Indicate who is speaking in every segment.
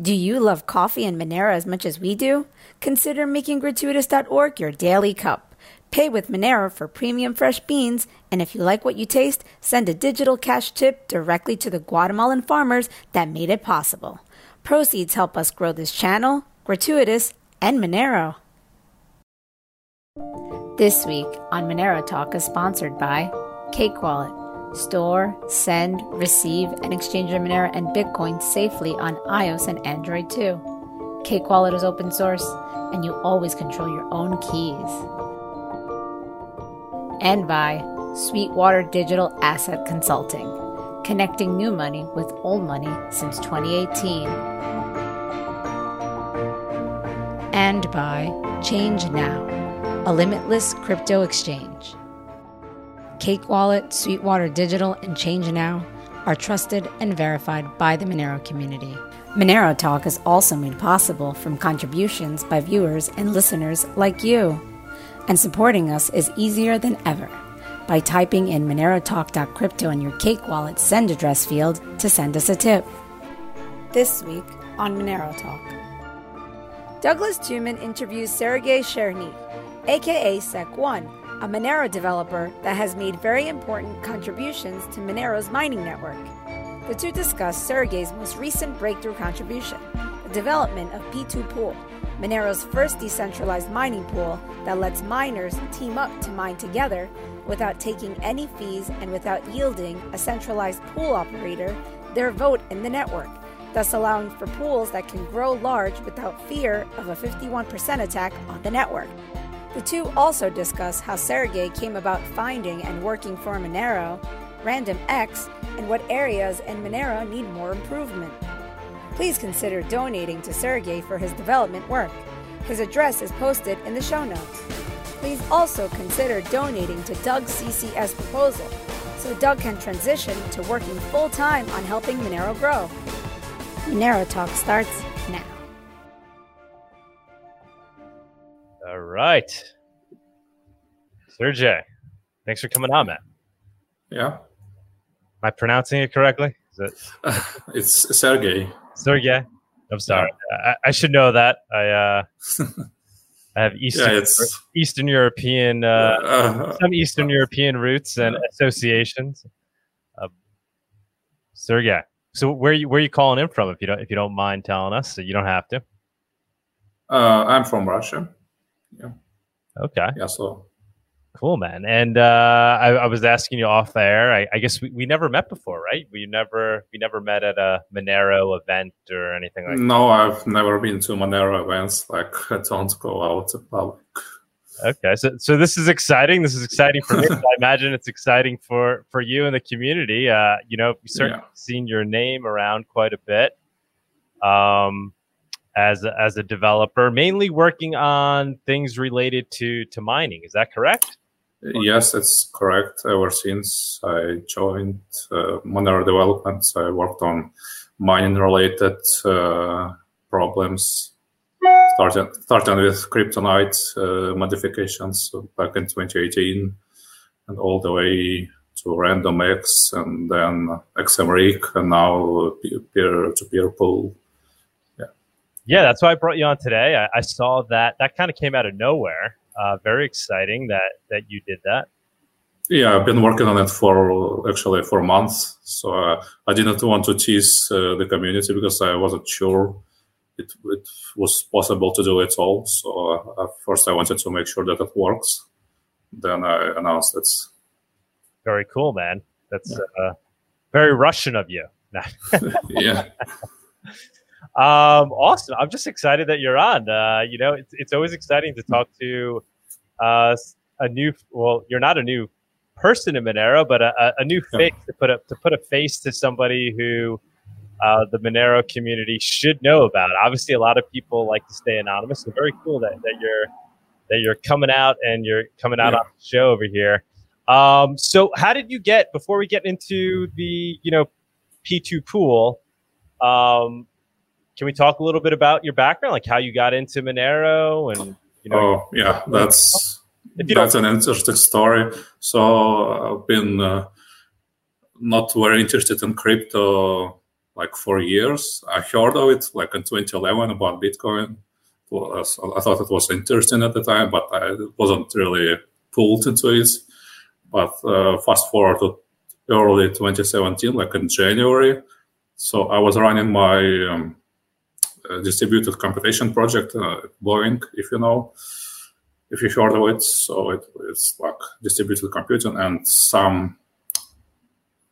Speaker 1: Do you love coffee and Monero as much as we do? Consider making gratuitous.org your daily cup. Pay with Monero for premium fresh beans, and if you like what you taste, send a digital cash tip directly to the Guatemalan farmers that made it possible. Proceeds help us grow this channel, Gratuitous, and Monero. This week on Monero Talk is sponsored by Cake Wallet. Store, send, receive, and exchange your Monero and Bitcoin safely on iOS and Android too. Cake Wallet is open source, and you always control your own keys. And by Sweetwater Digital Asset Consulting, connecting new money with old money since 2018. And by Change Now, a limitless crypto exchange. Cake Wallet, Sweetwater Digital, and Change Now are trusted and verified by the Monero community. Monero Talk is also made possible from contributions by viewers and listeners like you. And supporting us is easier than ever by typing in monerotalk.crypto in your Cake Wallet send address field to send us a tip. This week on Monero Talk, Douglas Tuman interviews Sergey Chernykh, aka sech1, a Monero developer that has made very important contributions to Monero's mining network. The two discuss Sergey's most recent breakthrough contribution, the development of P2Pool, Monero's first decentralized mining pool that lets miners team up to mine together without taking any fees and without yielding a centralized pool operator their vote in the network, thus allowing for pools that can grow large without fear of a 51% attack on the network. The two also discuss how Sergey came about finding and working for Monero, Random X, and what areas in Monero need more improvement. Please consider donating to Sergey for his development work. His address is posted in the show notes. Please also consider donating to Doug's CCS proposal so Doug can transition to working full time on helping Monero grow. Monero Talk starts
Speaker 2: right. Sergey, thanks for coming on, man.
Speaker 3: Yeah.
Speaker 2: Am I pronouncing it correctly? Is it
Speaker 3: it's Sergey.
Speaker 2: Sergey? I'm sorry. I, I should know that. I uh, I have Eastern
Speaker 3: Yeah,
Speaker 2: Eastern European uh,
Speaker 3: Uh,
Speaker 2: some Eastern European roots and associations. Uh, Sergey. So where you where you calling in from? If you don't if you don't mind telling us, so you don't have to.
Speaker 3: uh, I'm from Russia.
Speaker 2: Okay.
Speaker 3: Yeah, so
Speaker 2: Cool, man. And uh, I, I was asking you off air. I, I guess we, we never met before, right? We never we never met at a Monero event or anything like.
Speaker 3: no, I've never been to Monero events. Like I don't go out to public.
Speaker 2: Okay, so so this is exciting. This is exciting for me. I imagine it's exciting for for you and the community. Uh, you know, we certainly
Speaker 3: Yeah.
Speaker 2: seen your name around quite a bit. Um, as a, as a developer, mainly working on things related to to mining. Is that correct?
Speaker 3: Yes, it's correct. Ever since I joined uh, Monero development, I worked on mining-related uh, problems, starting starting with CryptoNight uh, modifications back in 2018, and all the way to RandomX and then XMRig, and now peer-to-peer pool.
Speaker 2: Yeah, that's why I brought you on today. I, I saw that that kind of came out of nowhere. Uh, very exciting that that you did that.
Speaker 3: Yeah, I've been working on it for actually for months. So uh, I didn't want to tease uh, the community because I wasn't sure it, it was possible to do it all. So uh, first, I wanted to make sure that it works. Then I announced it.
Speaker 2: Very cool, man. That's uh, very Russian of you.
Speaker 3: Yeah,
Speaker 2: um, awesome. I'm just excited that you're on. Uh, you know, it's it's always exciting to talk to uh, a new. Well, you're not a new person in Monero, but a, a- new face to put a to put a face to somebody who uh, the Monero community should know about. Obviously, a lot of people like to stay anonymous. So very cool that, that you're that you're coming out and you're coming out
Speaker 3: Yeah.
Speaker 2: on the show over here. Um, so, how did you get before we get into the you know P2Pool? Um, can we talk a little bit about your background, like how you got into Monero and you know
Speaker 3: oh yeah, that's
Speaker 2: if you don't
Speaker 3: that's an interesting story. So I've been uh, not very interested in crypto like for years. I heard of it like in 2011 about Bitcoin. I thought it was interesting at the time, but I wasn't really pulled into it. But uh, fast forward to early 2017, like in January, so I was running my um, distributed computation project, uh, BOINC, if you know, if you heard of it. So it, it's like distributed computing, and some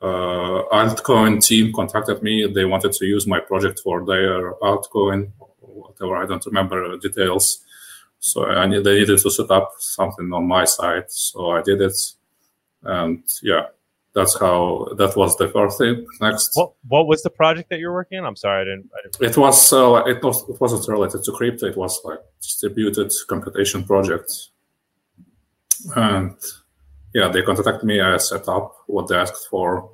Speaker 3: uh, altcoin team contacted me. They wanted to use my project for their altcoin, whatever. I don't remember details. So I need, they needed to set up something on my side. So I did it, and yeah, that's how that was the first thing. Next,
Speaker 2: what what was the project that you're working on? I'm sorry, I didn't. I
Speaker 3: didn't... It was uh, it was it wasn't related to crypto. It was like distributed computation project, and yeah, they contacted me. I set up what they asked for.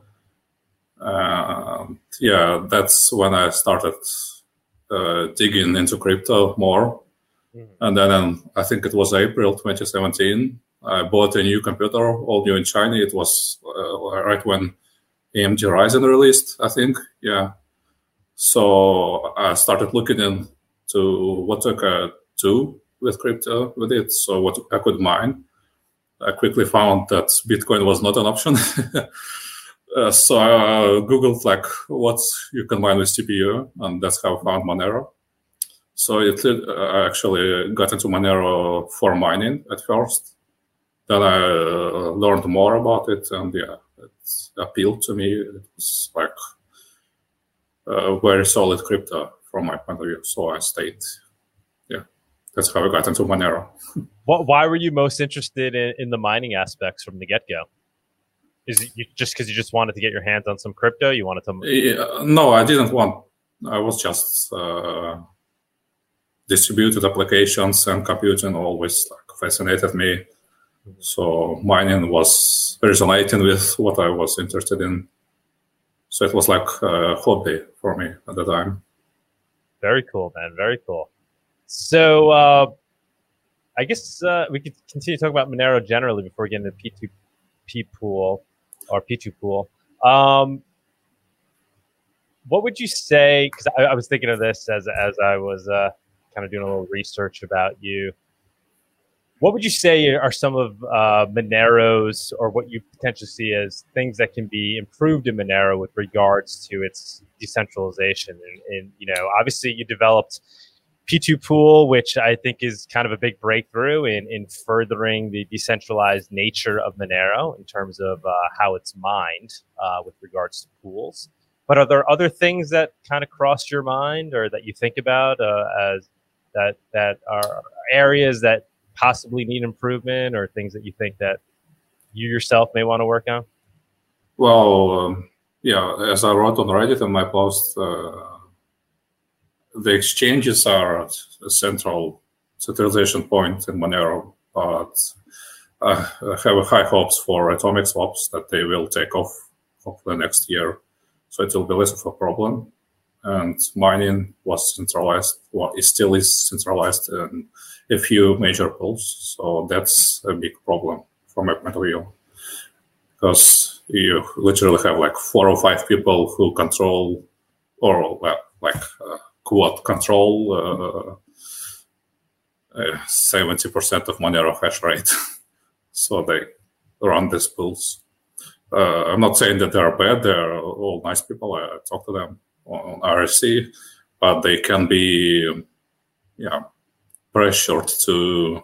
Speaker 3: Uh, yeah, that's when I started uh, digging into crypto more. Mm-hmm. And then um, I think it was April 2017. I bought a new computer, all new in China. It was uh, right when AMD Ryzen released, I think. Yeah. So I started looking into what I could do with crypto with it. So what I could mine. I quickly found that Bitcoin was not an option. uh, so I Googled like what you can mine with CPU, and that's how I found Monero. So it uh, actually got into Monero for mining at first. Then I uh, learned more about it, and yeah, it appealed to me. It was like a very solid crypto from my point of view. So I stayed. Yeah, that's how I got into Monero.
Speaker 2: what, why were you most interested in, in the mining aspects from the get go? Is it just because you just wanted to get your hands on some crypto? You wanted to?
Speaker 3: Yeah, no, I didn't want. I was just uh, distributed applications and computing always like fascinated me. So mining was resonating with what I was interested in. So it was like a hobby for me at the time.
Speaker 2: Very cool, man. Very cool. So uh, I guess uh, we could continue to talk about Monero generally before we get into P2P pool or P2Pool. Um, what would you say? Because I, I, was thinking of this as as I was uh, kind of doing a little research about you. What would you say are some of uh, Monero's, or what you potentially see as things that can be improved in Monero with regards to its decentralization? And, and you know, obviously, you developed P2Pool, which I think is kind of a big breakthrough in, in furthering the decentralized nature of Monero in terms of uh, how it's mined uh, with regards to pools. But are there other things that kind of crossed your mind or that you think about uh, as that that are areas that possibly need improvement or things that you think that you yourself may want to work on?
Speaker 3: Well, um, yeah, as I wrote on Reddit in my post, uh, the exchanges are a central centralization point in Monero, but I have high hopes for atomic swaps that they will take off hopefully next year. So it will be less of a problem and mining was centralized, well, it still is centralized in a few major pools. So that's a big problem from my point of view. Because you literally have like four or five people who control, or well, like uh, quad control uh, uh, 70% of Monero hash rate. so they run these pools. Uh, I'm not saying that they are bad, they're all nice people. I talk to them on IRC, but they can be, yeah, pressured to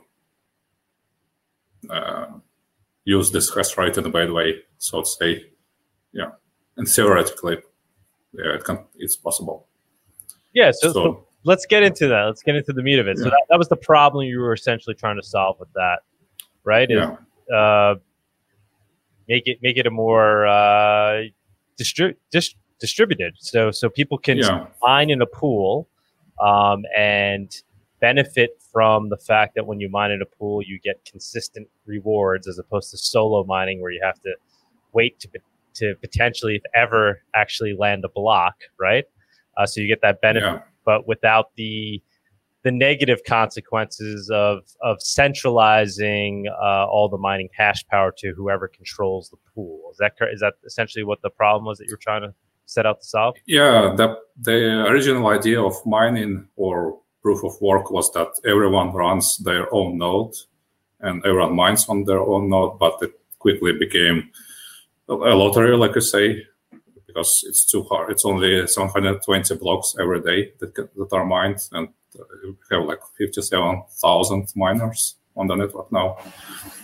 Speaker 3: uh, use this hash rate in a bad way, so to say. Yeah, and theoretically, yeah, it can, it's possible.
Speaker 2: Yeah, so, so, let's get into that. Let's get into the meat of it. Yeah. So that, that was the problem you were essentially trying to solve with that, right? Is, yeah. Uh, make it make it a more uh, distri- dist- distributed. So so people can yeah. mine in a pool um, and benefit from the fact that when you mine in a pool, you get consistent rewards as opposed to solo mining where you have to wait to to potentially, if ever, actually land a block, right? Uh, so you get that benefit, yeah. but without the the negative consequences of of centralizing uh, all the mining hash power to whoever controls the pool. Is that is that essentially what the problem was that you were trying to set out to solve?
Speaker 3: Yeah, the the original idea of mining or proof of work was that everyone runs their own node and everyone mines on their own node, but it quickly became a lottery, like I say, because it's too hard. It's only 720 blocks every day that, that are mined, and we have like 57,000 miners on the network now.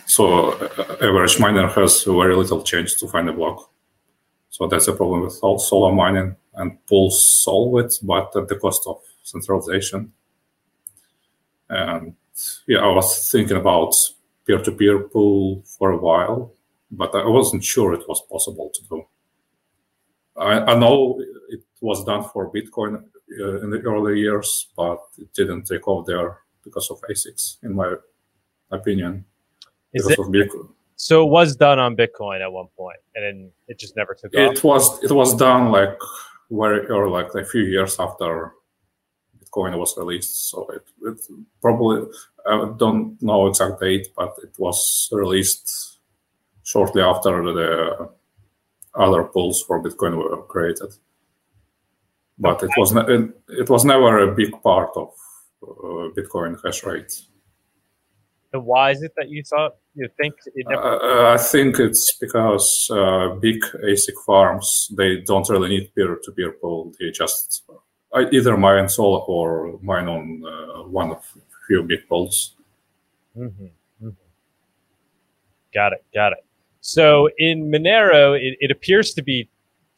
Speaker 3: So uh, average miner has very little chance to find a block. So that's a problem with solo mining, and pools solve it, but at the cost of centralization. And yeah, I was thinking about peer-to-peer pool for a while, but I wasn't sure it was possible to do. I, I know it was done for Bitcoin uh, in the early years, but it didn't take off there because of ASICs, in my opinion.
Speaker 2: Is it, so it was done on Bitcoin at one point, and then it just never took
Speaker 3: it off. It was it was done like very or like a few years after Bitcoin was released. So it, it probably I don't know exact date, but it was released shortly after the other pools for Bitcoin were created. But it was ne- it was never a big part of uh, Bitcoin hash rate.
Speaker 2: Why is it that you thought you think
Speaker 3: never- uh, I think it's because uh, big ASIC farms they don't really need peer-to-peer pool. They just either mine solo or mine on uh, one of few big pools.
Speaker 2: Mm-hmm. Mm-hmm. Got it. Got it. So in Monero, it, it appears to be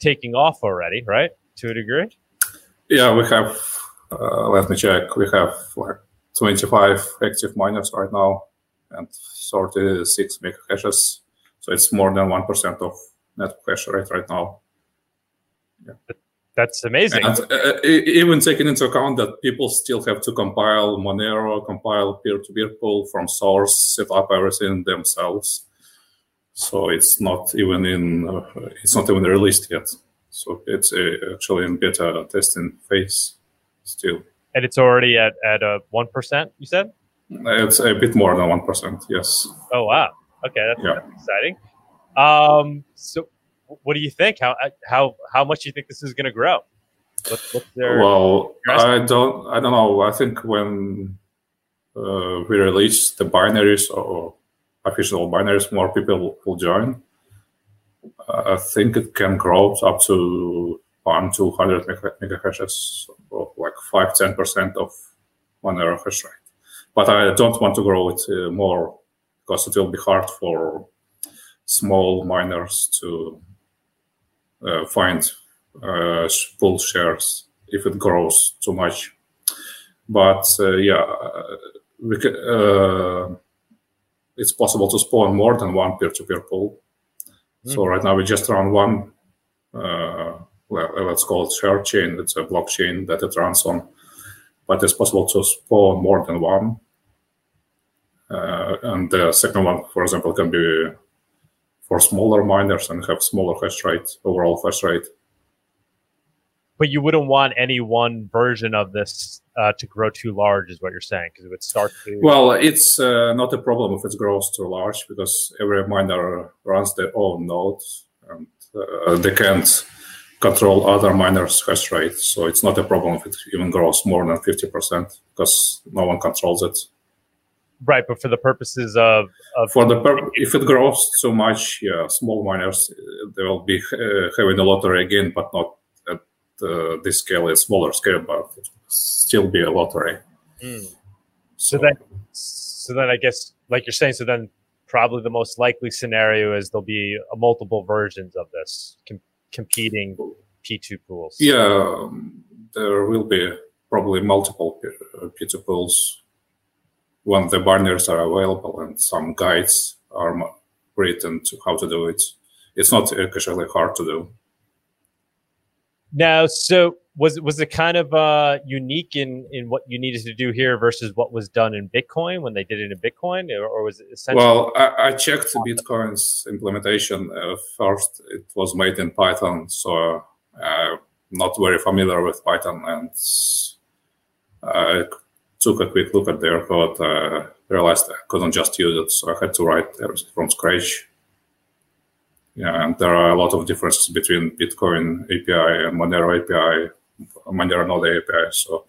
Speaker 2: taking off already, right? To a degree.
Speaker 3: Yeah, we have. Uh, let me check. We have like 25 active miners right now and 36 mega hashes. So it's more than 1% of network hash rate right now.
Speaker 2: Yeah. That's amazing.
Speaker 3: And, uh, even taking into account that people still have to compile Monero, compile peer-to-peer pool from source, set up everything themselves. So it's not even in uh, it's not even released yet. So it's uh, actually in beta testing phase still.
Speaker 2: And it's already at at a one percent. You said
Speaker 3: it's a bit more than one percent. Yes.
Speaker 2: Oh wow. Okay, that's, yeah. that's exciting. Um, so what do you think? How how how much do you think this is going to grow?
Speaker 3: What, well, I don't I don't know. I think when uh, we release the binaries or official binaries, more people will join. I think it can grow up to one, 200 megahashes, or like 5 10% of Monero hash rate. But I don't want to grow it uh, more because it will be hard for small miners to uh, find uh, pool shares if it grows too much. But uh, yeah, we can, uh, it's possible to spawn more than one peer-to-peer pool. Mm. So right now we just run one, uh, well, let's call it share chain. It's a blockchain that it runs on, but it's possible to spawn more than one. Uh, and the second one, for example, can be for smaller miners and have smaller hash rate, overall hash rate
Speaker 2: but you wouldn't want any one version of this uh, to grow too large, is what you're saying, because it would start to.
Speaker 3: Well, it's uh, not a problem if it grows too large because every miner runs their own node and uh, they can't control other miners' hash rate. So it's not a problem if it even grows more than 50% because no one controls it.
Speaker 2: Right, but for the purposes of, of
Speaker 3: for the pur- if it grows too much, yeah, small miners uh, they will be uh, having a lottery again, but not uh, this scale is smaller scale, but it will still be a lottery.
Speaker 2: Mm. So, so then, so then I guess, like you're saying, so then probably the most likely scenario is there'll be multiple versions of this com- competing P2Pools.
Speaker 3: Yeah, there will be probably multiple P2 uh, pools when the binaries are available and some guides are written to how to do it. It's not actually hard to do.
Speaker 2: Now, so was was it kind of uh, unique in in what you needed to do here versus what was done in Bitcoin when they did it in Bitcoin, or, or was it essentially?
Speaker 3: Well, I, I checked Bitcoin's implementation. Uh, first, it was made in Python, so uh, not very familiar with Python, and I took a quick look at their code. Uh, realized I couldn't just use it, so I had to write everything from scratch Yeah, and there are a lot of differences between Bitcoin API and Monero API, Monero Node API. So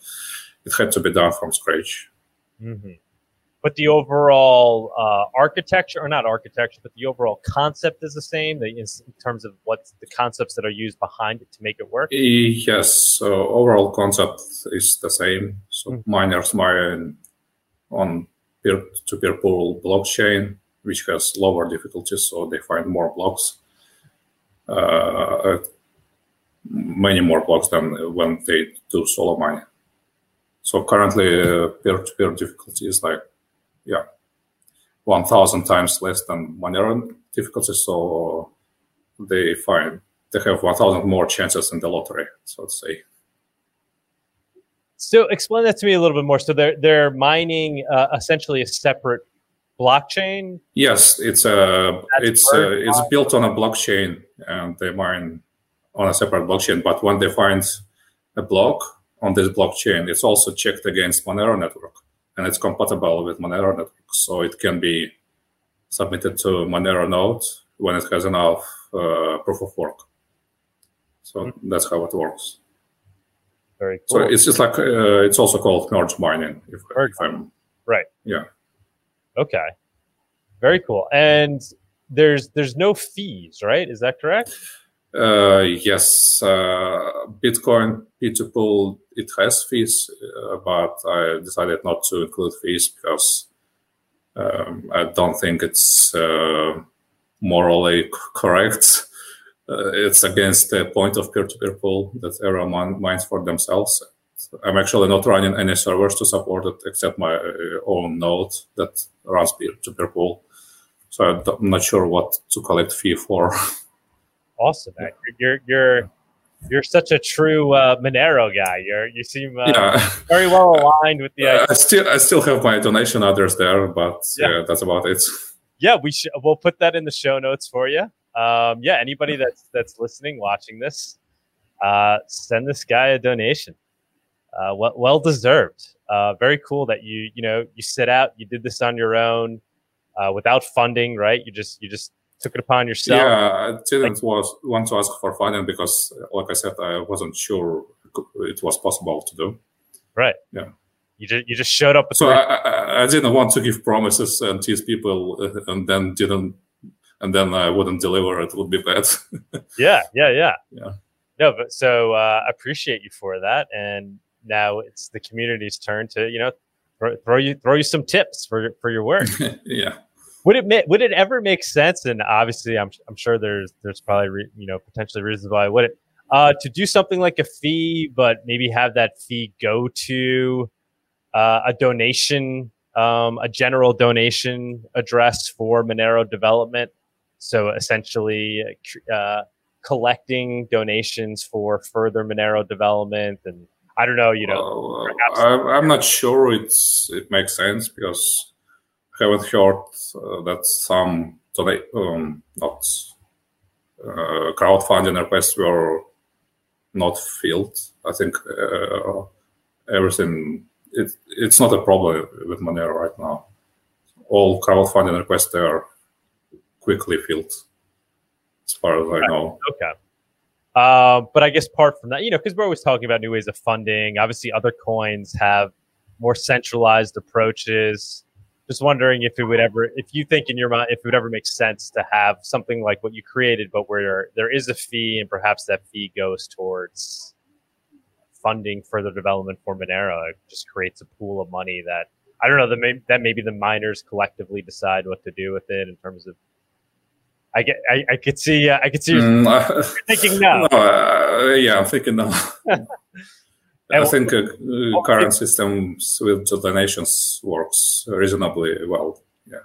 Speaker 3: it had to be done from scratch.
Speaker 2: Mm-hmm. But the overall uh, architecture, or not architecture, but the overall concept is the same in terms of what the concepts that are used behind it to make it work.
Speaker 3: Yes, so overall concept is the same. So mm-hmm. miners mine on peer-to-peer pool blockchain, which has lower difficulties, so they find more blocks, uh, many more blocks than when they do solo mining. So currently, uh, peer-to-peer difficulty is like, yeah, 1,000 times less than Monero difficulty. So they find they have 1,000 more chances in the lottery, so to say.
Speaker 2: So explain that to me a little bit more. So they're they're mining uh, essentially a separate blockchain.
Speaker 3: Yes, it's a it's a, it's built on a blockchain, and they mine on a separate blockchain. But when they find a block on this blockchain, it's also checked against Monero network, and it's compatible with Monero network, so it can be submitted to Monero node when it has enough uh, proof of work. So mm-hmm. that's how it works.
Speaker 2: Very cool.
Speaker 3: So it's just like uh, it's also called merge mining. If,
Speaker 2: if
Speaker 3: I'm
Speaker 2: right.
Speaker 3: Yeah.
Speaker 2: Okay. Very cool. And there's there's no fees, right? Is that correct?
Speaker 3: Uh, yes, uh, Bitcoin P2Pool it has fees, uh, but I decided not to include fees because um, I don't think it's uh, morally correct uh, it's against the point of peer-to-peer pool that everyone mines for themselves. I'm actually not running any servers to support it except my own node that runs peer-to-peer pool. So I'm not sure what to collect fee for.
Speaker 2: Awesome, man. You're you're you're such a true uh, Monero guy. You're you seem uh, yeah. very well aligned with the.
Speaker 3: Uh, I still I still have my donation address there, but yeah. that's about it.
Speaker 2: Yeah, we should. We'll put that in the show notes for you um, yeah, anybody that's that's listening, watching this, uh, send this guy a donation. Uh, well, well deserved. Uh, very cool that you you know you set out, you did this on your own, uh, without funding, right? You just you just took it upon yourself.
Speaker 3: Yeah, I didn't like, was want to ask for funding because, like I said, I wasn't sure it was possible to do.
Speaker 2: Right.
Speaker 3: Yeah.
Speaker 2: You just you just showed up.
Speaker 3: so I, I, I, didn't want to give promises and tease people, uh, and then didn't and then I wouldn't deliver, it would be bad.
Speaker 2: yeah, yeah, yeah,
Speaker 3: yeah.
Speaker 2: No, but so uh, appreciate you for that, and now it's the community's turn to you know throw, throw you throw you some tips for for your work.
Speaker 3: yeah.
Speaker 2: Would it would it ever make sense? And obviously, I'm I'm sure there's there's probably re, you know potentially reasons why would it uh, to do something like a fee, but maybe have that fee go to uh, a donation, um, a general donation address for Monero development so essentially, uh, collecting donations for further Monero development, and I don't know, you know.
Speaker 3: Well, I'm not sure it's it makes sense because I haven't heard uh, that some donate um, not uh, crowdfunding requests were not filled. I think uh, everything it, it's not a problem with Monero right now. All crowdfunding requests are quickly filled, as far as I know.
Speaker 2: Okay. Uh, but I guess apart from that, you know, because we're always talking about new ways of funding. Obviously, other coins have more centralized approaches. Just wondering if it would ever, if you think in your mind, if it would ever make sense to have something like what you created, but where there is a fee and perhaps that fee goes towards funding further development for Monero. It just creates a pool of money that I don't know that may, that maybe the miners collectively decide what to do with it in terms of I get, I, I could see, uh, I could see mm, uh, thinking no.
Speaker 3: no uh, yeah, I'm thinking no. I think uh, current systems with the donations works reasonably well. Yeah.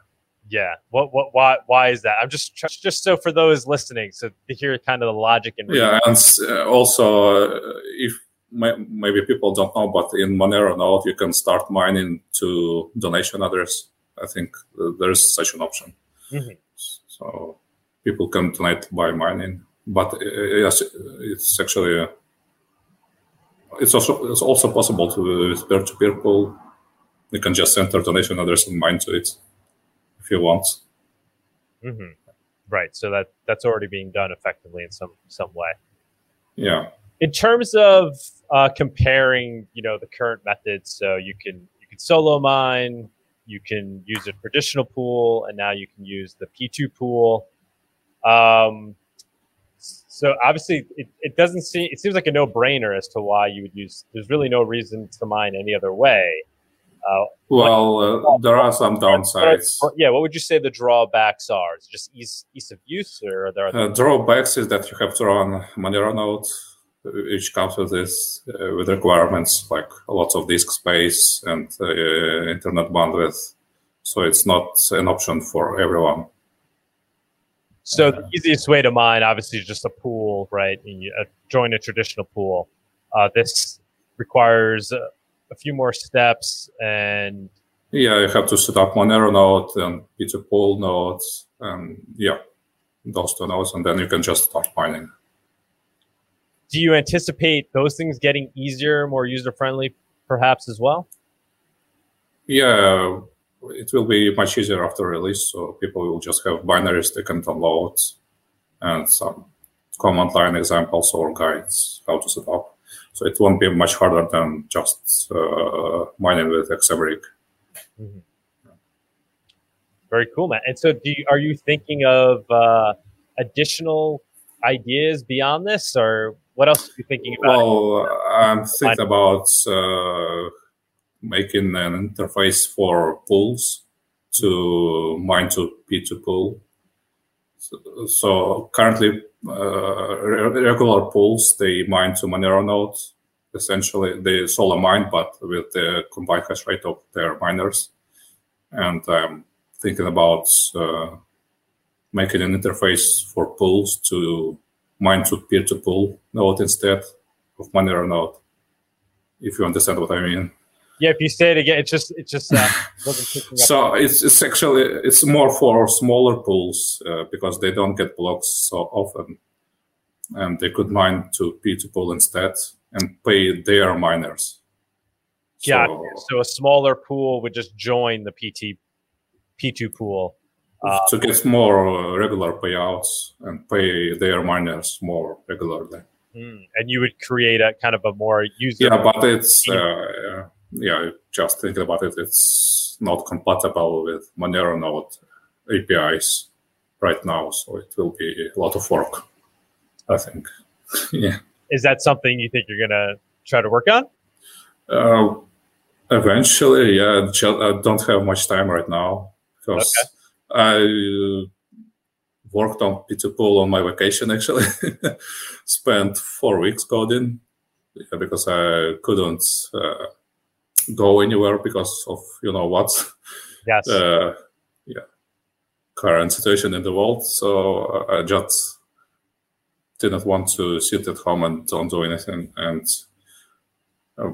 Speaker 2: Yeah. What? What? Why? Why is that? I'm just just so for those listening, so to hear kind of the logic and
Speaker 3: yeah, and uh, also uh, if maybe people don't know, but in Monero node you can start mining to donation address. I think there's such an option. Mm-hmm. So people can donate by mining. But uh, yes, it's actually uh, it's also it's also possible to with peer-to-peer pool. You can just enter donation address and mine to it if you want.
Speaker 2: Mm-hmm. Right. So that that's already being done effectively in some some way.
Speaker 3: Yeah.
Speaker 2: In terms of uh, comparing, you know, the current methods, so you can you can solo mine, you can use a traditional pool, and now you can use the P2Pool. Um, so obviously, it, it doesn't seem it seems like a no brainer as to why you would use. There's really no reason to mine any other way.
Speaker 3: Uh, well, uh, there are some downsides.
Speaker 2: yeah, what would you say the drawbacks are? Is it just ease ease of use, or are there
Speaker 3: uh, drawbacks? Is that you have to run Monero node, which comes with this uh, with requirements like lots of disk space and uh, internet bandwidth. So it's not an option for everyone.
Speaker 2: So the easiest way to mine, obviously, is just a pool, right? And you uh, join a traditional pool. this requires a few more steps and
Speaker 3: yeah you have to set up monero node and P2Pool nodes and yeah those two nodes and then you can just start mining
Speaker 2: do you anticipate those things getting easier more user friendly perhaps as well
Speaker 3: yeah it will be much easier after release so people will just have binaries they can download and some command line examples or guides how to set up so it won't be much harder than just uh, mining with XMRig. Mm-hmm.
Speaker 2: Very cool, Matt. And so, do you, are you thinking of uh, additional ideas beyond this, or what else are you thinking about?
Speaker 3: Well, I'm thinking about uh, making an interface for pools to mine to P2Pool. So, so currently, uh, regular pools, they mine to Monero node. Essentially, they solo mine, but with the combined hash rate of their miners. And I'm thinking about uh, making an interface for pools to mine to peer-to-pool node instead of Monero node. If you understand what I mean.
Speaker 2: Yeah, if you say it again, it's just it's just uh,
Speaker 3: so it's, it's actually it's more for smaller pools uh, because they don't get blocks so often, and they could mine to P2Pool instead and pay their miners.
Speaker 2: Yeah, so, so, a smaller pool would just join the PT P2Pool
Speaker 3: uh, to get more uh, regular payouts and pay their miners more regularly.
Speaker 2: Mm, and you would create a kind of a more user.
Speaker 3: Yeah, but it's uh, yeah, just thinking about it, it's not compatible with Monero Node APIs right now, so it will be a lot of work. I think. yeah.
Speaker 2: Is that something you think you're gonna try to work on?
Speaker 3: Uh, eventually, yeah. I don't have much time right now because okay. I worked on P2Pool on my vacation. Actually, spent four weeks coding because I couldn't. Uh, go anywhere because of you know what
Speaker 2: yes. uh,
Speaker 3: yeah current situation in the world. So uh, i just didn't want to sit at home and don't do anything. And uh,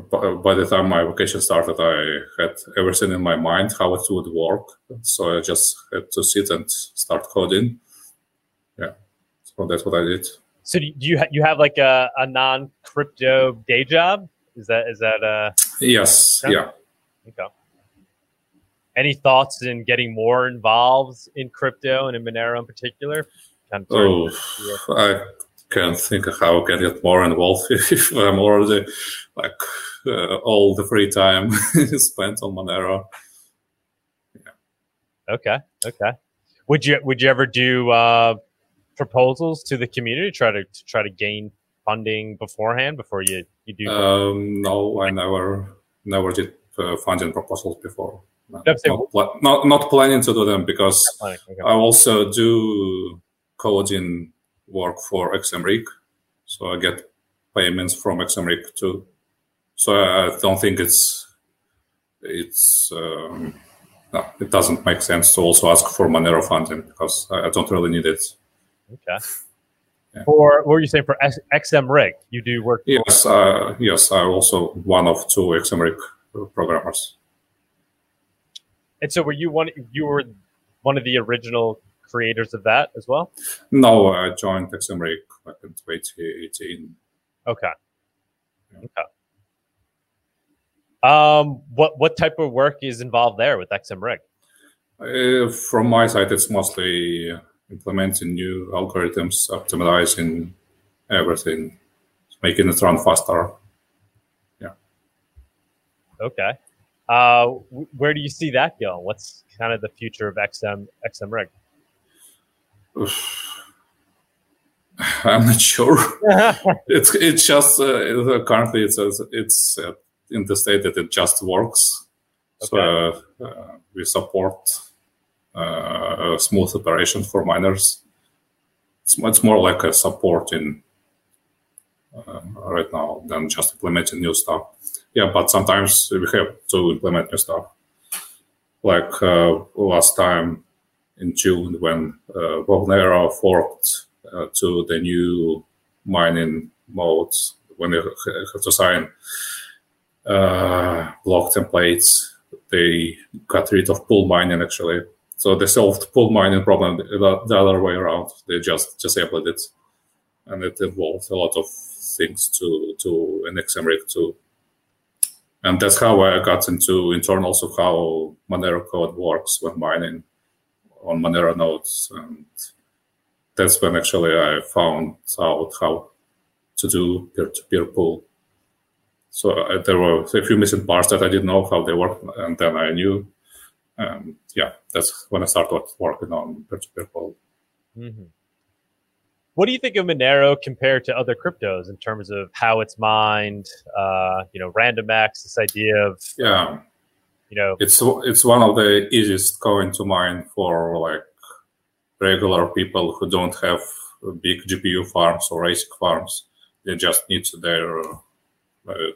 Speaker 3: by the time my vacation started i had everything in my mind how it would work. So i just had to sit and start coding. Yeah. So that's what i did.
Speaker 2: So do you ha- you have like a, a non crypto day job? Is that is that uh
Speaker 3: Yes. Yeah.
Speaker 2: Okay. Any thoughts in getting more involved in crypto and in Monero in particular?
Speaker 3: Kind of oh, I can't think of how I can get more involved if I'm already like uh, all the free time is spent on Monero.
Speaker 2: Yeah. Okay. Okay. Would you would you ever do uh, proposals to the community try to, to try to gain funding beforehand before you you do?
Speaker 3: Um, no, I never never did uh, funding proposals before. No, not, pl- not, not planning to do them because okay. I also do coding work for XMRig, so I get payments from XMRig too. So I don't think it's it's um, no, it doesn't make sense to also ask for Monero funding because I, I don't really need it.
Speaker 2: Okay. Yeah. For what were you saying for XMRig? You do work.
Speaker 3: Yes, uh, yes. I'm also one of two XMRig programmers.
Speaker 2: And so, were you one? You were one of the original creators of that as well?
Speaker 3: No, I joined XM XMRig back in 2018.
Speaker 2: Okay. Okay. Um, what what type of work is involved there with XMRig?
Speaker 3: Uh, from my side, it's mostly implementing new algorithms, optimizing everything, making it run faster. Yeah.
Speaker 2: Okay. Uh, where do you see that going? What's kind of the future of XM XMRig?
Speaker 3: I'm not sure. it's it's just uh, currently it's it's uh, in the state that it just works. Okay. So uh, we support uh, smooth operation for miners. It's, it's more like a support in uh, right now than just implementing new stuff. Yeah, but sometimes we have to implement new stuff. Like uh, last time in June when uh, forked uh, to the new mining modes when they have to sign uh, block templates, they got rid of pool mining actually. So they solved pool mining problem the, the other way around. They just disabled it, and it involved a lot of things to to an XMRig too. And that's how I got into internals of how Monero code works when mining on Monero nodes. And that's when actually I found out how to do peer-to-peer pool. So uh, there were a few missing parts that I didn't know how they work, and then I knew. Um, yeah, that's when I started working on peer-to-peer pool. Mm-hmm.
Speaker 2: What do you think of Monero compared to other cryptos in terms of how it's mined? Uh, you know, RandomX, this idea of
Speaker 3: yeah,
Speaker 2: you know,
Speaker 3: it's it's one of the easiest coin to mine for like regular people who don't have big GPU farms or ASIC farms. They just need their uh,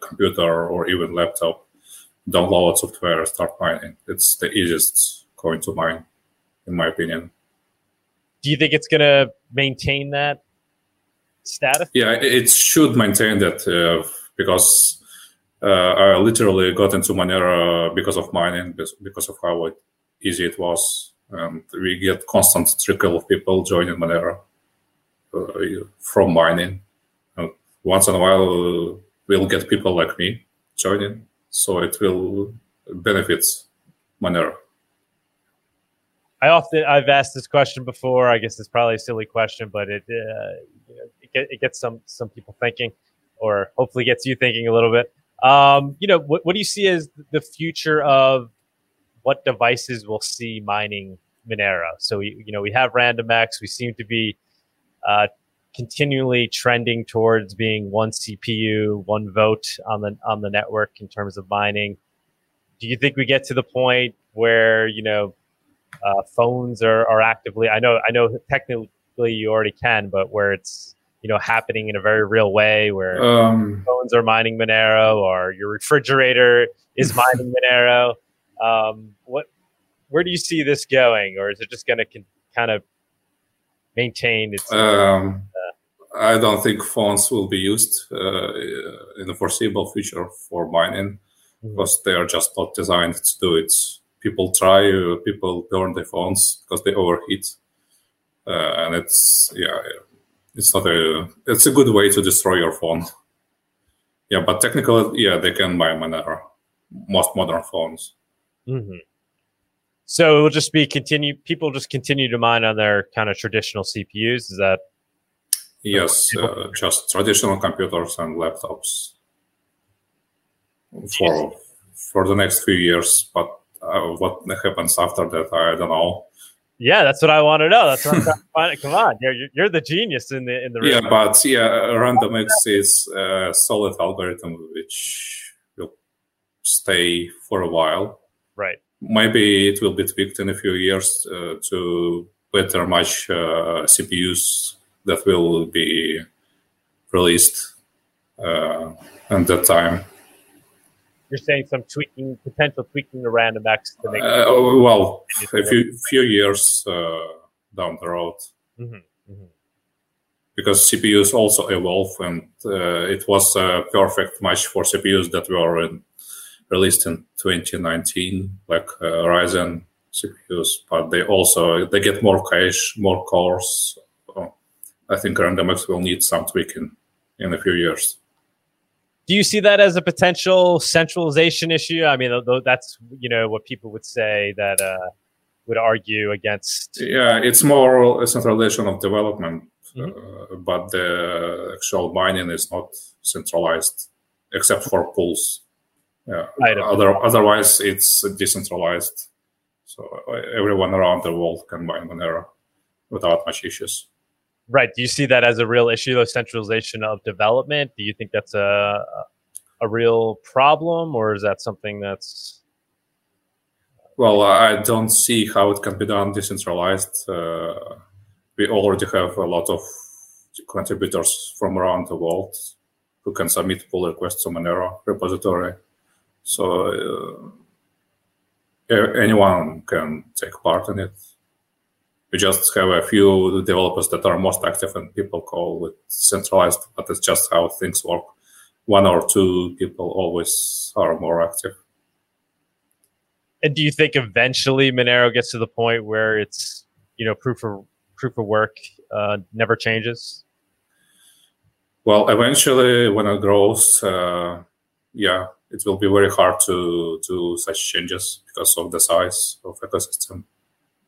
Speaker 3: computer or even laptop, download software, start mining. It's the easiest coin to mine, in my opinion.
Speaker 2: Do you think it's going to maintain that status?
Speaker 3: Yeah, it should maintain that uh, because uh, I literally got into Monero because of mining, because of how easy it was and we get constant trickle of people joining Monero uh, from mining. And once in a while, we'll get people like me joining, so it will benefit Monero.
Speaker 2: I often I've asked this question before. I guess it's probably a silly question, but it uh, it, it, gets some some people thinking, or hopefully gets you thinking a little bit. Um, you know, what, what do you see as the future of what devices will see mining Monero. So we, you know, we have RandomX. We seem to be uh, continually trending towards being one CPU, one vote on the on the network in terms of mining. Do you think we get to the point where you know uh, phones are, are actively? I know I know technically you already can, but where it's you know happening in a very real way, where um, phones are mining Monero or your refrigerator is mining Monero. Um, what where do you see this going, or is it just going to con- kind of maintain its? Um,
Speaker 3: I don't think phones will be used uh, in the foreseeable future for mining mm-hmm. because they are just not designed to do it. People try, uh, people burn their phones because they overheat, uh, and it's yeah, it's not a it's a good way to destroy your phone. Yeah, but technically, yeah, they can mine Monero. Most modern phones.
Speaker 2: Mm-hmm. So it will just be continue. People just continue to mine on their kind of traditional CPUs. Is that?
Speaker 3: Yes, uh, just traditional computers and laptops for for the next few years. But uh, what happens after that, I don't know.
Speaker 2: Yeah, that's what I want to know. That's what I'm trying to find. Come on, you're you're the genius in the in the.
Speaker 3: Yeah, but yeah, RandomX is a solid algorithm which will stay for a while.
Speaker 2: Right
Speaker 3: maybe it will be tweaked in a few years uh, to better match uh, CPUs that will be released uh, at that time.
Speaker 2: You're saying some tweaking, potential tweaking around the RandomX to make.
Speaker 3: Uh, oh, well, a few few years uh, down the road. Mm-hmm. Mm-hmm. Because CPUs also evolve, and uh, it was a perfect match for CPUs that were in released in 2019, like uh, Ryzen CPUs, but they also they get more cache, more cores. I think RandomX will need some tweaking in a few years.
Speaker 2: Do you see that as a potential centralization issue? I mean, that's you know what people would say that uh, would argue against.
Speaker 3: Yeah, it's more a centralization of development, mm-hmm. uh, but the actual mining is not centralized except for pools. Yeah. Other, otherwise, it's decentralized. So everyone around the world can mine Monero without much issues.
Speaker 2: Right. Do you see that as a real issue, the centralization of development? Do you think that's a a real problem, or is that something that's
Speaker 3: well, I don't see how it can be done decentralized. Uh, we already have a lot of contributors from around the world who can submit pull requests to Monero repository. So uh, anyone can take part in it. We just have a few developers that are most active and people call it centralized, but it's just how things work. One or two people always are more active.
Speaker 2: And do you think eventually Monero gets to the point where it's you know proof of proof of work uh, never changes?
Speaker 3: Well, eventually, when it grows, uh, yeah, it will be very hard to do such changes because of the size of ecosystem.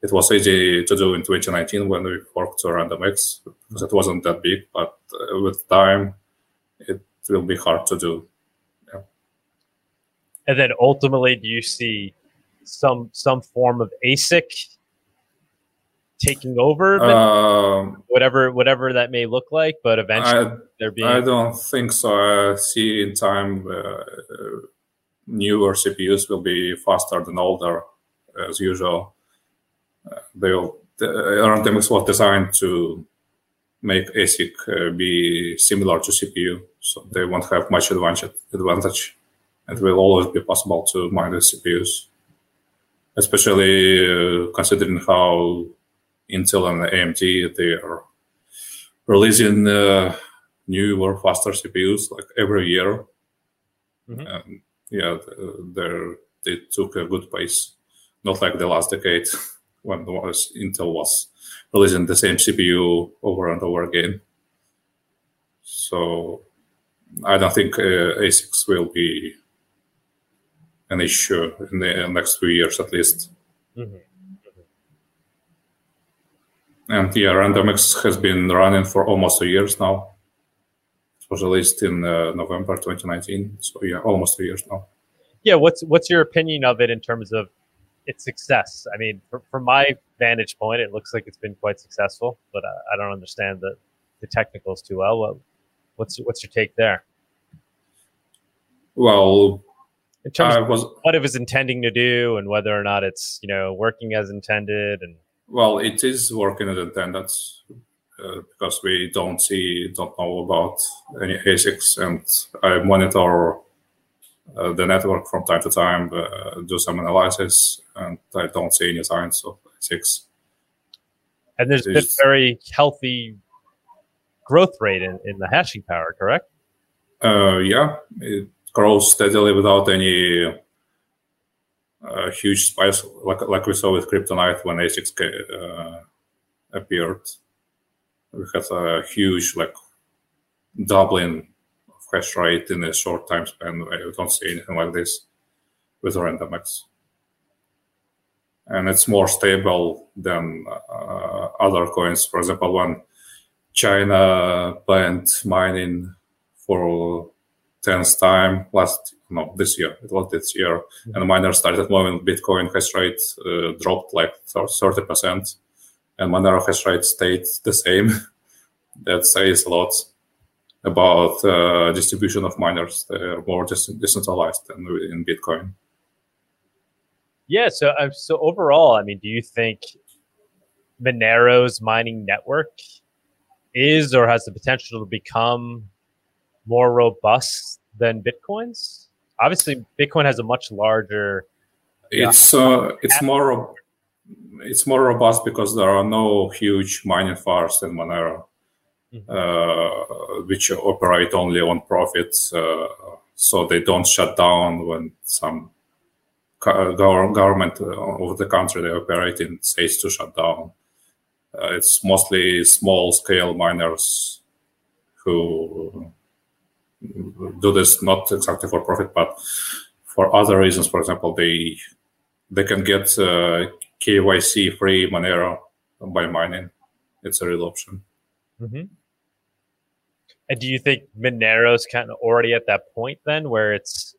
Speaker 3: It was easy to do in 2019 when we worked to RandomX because it wasn't that big, but uh, with time, it will be hard to do. Yeah.
Speaker 2: And then ultimately, do you see some some form of ASIC taking over, um, whatever whatever that may look like. But eventually, I, there being
Speaker 3: I don't think so. I see in time uh, newer CPUs will be faster than older, as usual. Uh, they'll the RandomX was designed to make ASIC uh, be similar to CPU, so they won't have much advantage. Advantage, it will always be possible to mine the CPUs especially uh, considering how Intel and AMD they are releasing uh, newer, faster CPUs like every year. Mm-hmm. Um, yeah, they they took a good pace, not like the last decade when was, Intel was releasing the same CPU over and over again. So I don't think uh, ASICs will be an issue in the next few years at least. Mm-hmm. And yeah, RandomX has been running for almost two years now. It was released in uh, November 2019, so yeah, almost two years now.
Speaker 2: Yeah, what's what's your opinion of it in terms of its success? I mean, from, from my vantage point, it looks like it's been quite successful, but I, I don't understand the, the technicals too well. What's what's your take there?
Speaker 3: Well,
Speaker 2: in terms of was, what it was intending to do and whether or not it's you know working as intended and
Speaker 3: well it is working as intended uh, because we don't see don't know about any asics and i monitor uh, the network from time to time uh, do some analysis and i don't see any signs of ASICs.
Speaker 2: and there's been very healthy growth rate in, in the hashing power correct
Speaker 3: uh, yeah it, grows steadily without any uh, huge spikes, like like we saw with CryptoNight when ASICs uh, appeared. We had a huge like doubling hash rate in a short time span. We don't see anything like this with RandomX. And it's more stable than uh, other coins. For example, when China banned mining for tenth time last no this year it was this year mm-hmm. and miners started moving bitcoin hash rate uh, dropped like 30% and monero hash rate stayed the same that says a lot about uh, distribution of miners they're more decentralized than in bitcoin
Speaker 2: yeah so uh, so overall i mean do you think monero's mining network is or has the potential to become more robust than Bitcoin's? Obviously, Bitcoin has a much larger.
Speaker 3: It's uh, it's more it's more robust because there are no huge mining farms in Monero, mm-hmm. uh, which operate only on profits, uh, so they don't shut down when some government of the country they operate in says to shut down. Uh, it's mostly small scale miners who do this not exactly for profit, but for other reasons. For example, they they can get uh, KYC free Monero by mining. It's a real option.
Speaker 2: Mm-hmm. And do you think Monero's kind of already at that point then where it's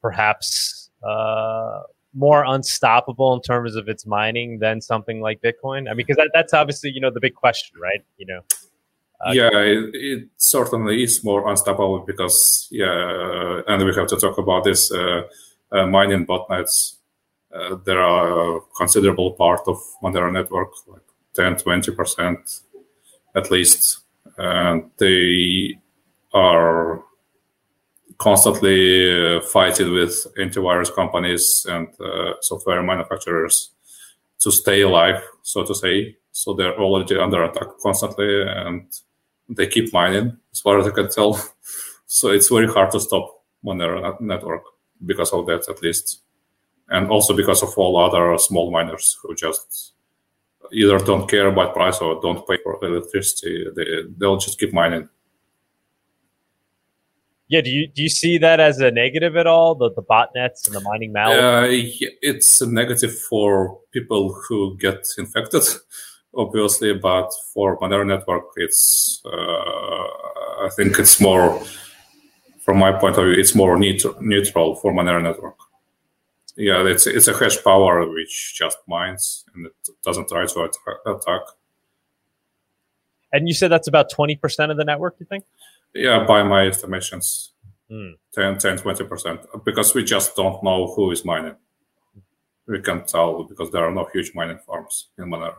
Speaker 2: perhaps uh, more unstoppable in terms of its mining than something like Bitcoin? I mean, because that, that's obviously, you know, the big question, right? You know,
Speaker 3: uh, yeah, it, it, certainly is more unstoppable because, yeah, and we have to talk about this uh, uh, mining botnets. Uh, there are a considerable part of Monero network, like 10, 20% at least. They are constantly uh, fighting with antivirus companies and uh, software manufacturers to stay alive, so to say. So they're already under attack constantly, and they keep mining, as far as I can tell. so it's very hard to stop Monero network because of that, at least, and also because of all other small miners who just either don't care about price or don't pay for electricity. They they'll just keep mining.
Speaker 2: Yeah, do you do you see that as a negative at all? The the botnets and the mining malware.
Speaker 3: Uh, it's a negative for people who get infected, obviously, but for Monero network, it's uh, I think it's more, from my point of view, it's more neutral for Monero network. Yeah, it's it's a hash power which just mines and it doesn't try to attack.
Speaker 2: And you said that's about twenty percent of the network. You think?
Speaker 3: Yeah, by my estimations, mm. 10, 10 20%, because we just don't know who is mining. We can't tell because there are no huge mining farms in Monero.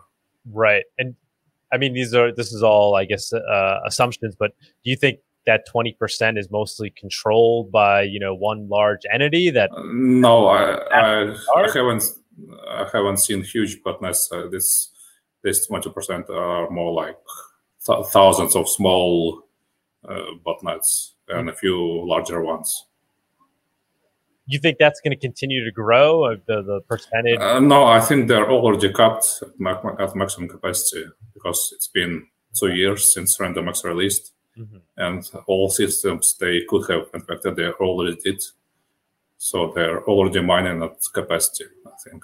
Speaker 2: Right. And I mean, these are, this is all, I guess, uh, assumptions, but do you think that 20% is mostly controlled by, you know, one large entity that? Uh,
Speaker 3: no, I, I, I, haven't, I haven't seen huge botnets. Uh, this, this 20% are more like th- thousands of small uh, botnets and a few larger ones.
Speaker 2: You think that's going to continue to grow uh, the the percentage?
Speaker 3: Uh, no, I think they're already capped at, at maximum capacity because it's been two years since RandomX released, mm-hmm. and all systems they could have infected they already did. So they're already mining at capacity, I think.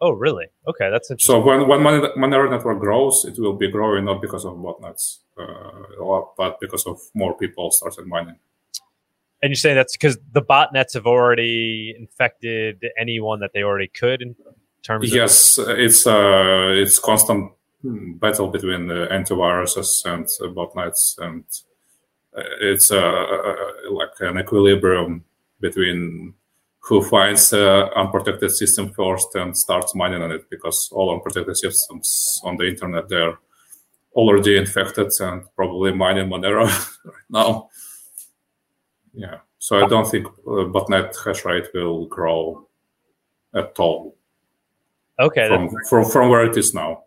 Speaker 2: Oh, really? Okay, that's
Speaker 3: interesting. So when when Monero network grows, it will be growing not because of botnets, uh, but because of more people started mining.
Speaker 2: And you're saying that's because the botnets have already infected anyone that they already could in terms.
Speaker 3: Of Yes,
Speaker 2: of-
Speaker 3: it's uh, it's constant battle between the antiviruses and botnets, and uh, it's uh, like an equilibrium between who finds uh, unprotected system first and starts mining on it because all unprotected systems on the internet they're already infected and probably mining Monero right now. Yeah, so I don't think uh, botnet hash rate will grow at all.
Speaker 2: Okay,
Speaker 3: from, from, from where it is now.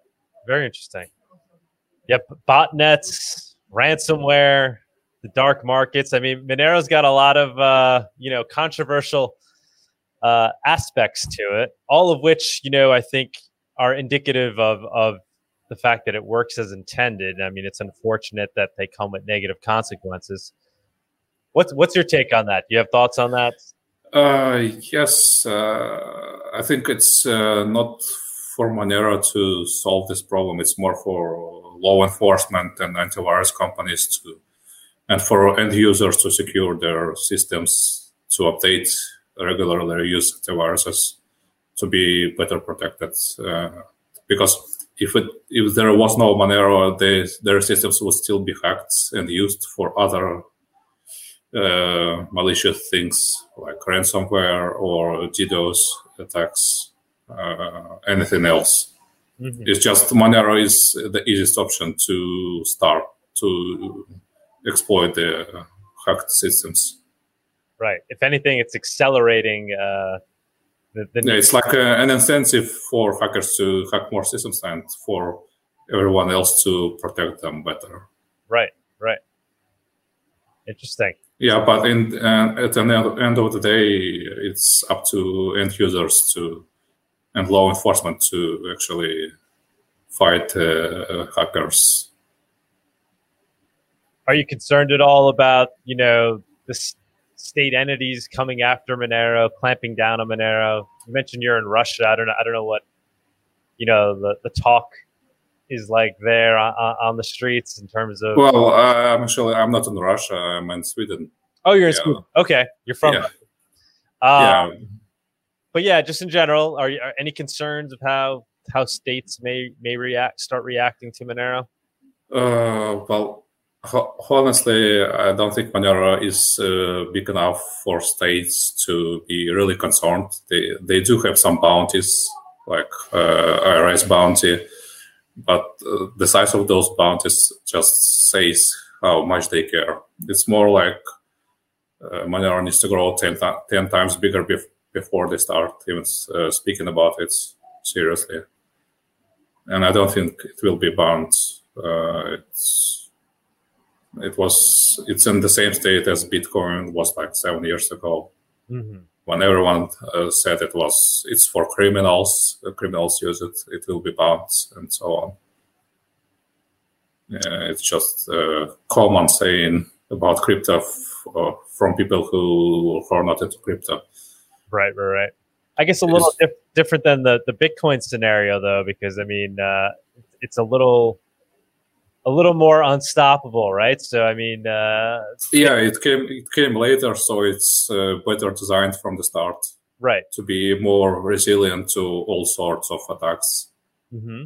Speaker 2: Very interesting. Yep, botnets, ransomware, the dark markets. I mean, Monero's got a lot of uh, you know controversial uh, aspects to it, all of which you know I think are indicative of of the fact that it works as intended. I mean, it's unfortunate that they come with negative consequences. What's what's your take on that? Do you have thoughts on that?
Speaker 3: Uh, yes, uh, I think it's uh, not for Monero to solve this problem. It's more for law enforcement and antivirus companies to, and for end users to secure their systems to update regularly use antiviruses to be better protected. Uh, because if it if there was no Monero, they, their systems would still be hacked and used for other uh, malicious things like ransomware or DDoS attacks, anything else. Mm-hmm. It's just Monero is the easiest option to start to exploit the hacked systems.
Speaker 2: Right. If anything, it's accelerating. Uh, the, the
Speaker 3: yeah, it's like a, uh, an incentive for hackers to hack more systems and for everyone else to protect them better.
Speaker 2: Right. Right. Interesting.
Speaker 3: Yeah, but in uh, at the end of the day, it's up to end users to and law enforcement to actually fight uh, hackers.
Speaker 2: Are you concerned at all about you know the state entities coming after Monero, clamping down on Monero. You mentioned you're in Russia. I don't know. I don't know what you know the the talk is like there on, on the streets in terms of.
Speaker 3: Well, uh, I'm actually I'm not in Russia. I'm in Sweden.
Speaker 2: Oh, you're in
Speaker 3: yeah.
Speaker 2: Sweden. Okay, you're from.
Speaker 3: Yeah.
Speaker 2: Uh,
Speaker 3: yeah.
Speaker 2: But yeah, just in general, are, are any concerns of how how states may may react start reacting to Monero?
Speaker 3: Uh, well, ho- honestly, I don't think Monero is uh, big enough for states to be really concerned. They they do have some bounties, like uh, IRS bounty, but uh, the size of those bounties just says how much they care. It's more like uh, Monero needs to grow 10, ti- 10 times bigger bef- before they start even uh, speaking about it seriously. And I don't think it will be banned. Uh, it's it was it's in the same state as Bitcoin was like seven years ago
Speaker 2: Mm-hmm.
Speaker 3: when everyone uh, said it was it's for criminals, uh, criminals use it, it will be banned and so on. Yeah, it's just a common saying about crypto f- uh, from people who, who are not into crypto.
Speaker 2: Right, right, right. I guess a little dif- different than the the Bitcoin scenario though, because I mean, uh, it's a little a little more unstoppable, right? So I mean, uh,
Speaker 3: Yeah, it came it came later, so it's uh, better designed from the start
Speaker 2: right.
Speaker 3: to be more resilient to all sorts of attacks.
Speaker 2: hmm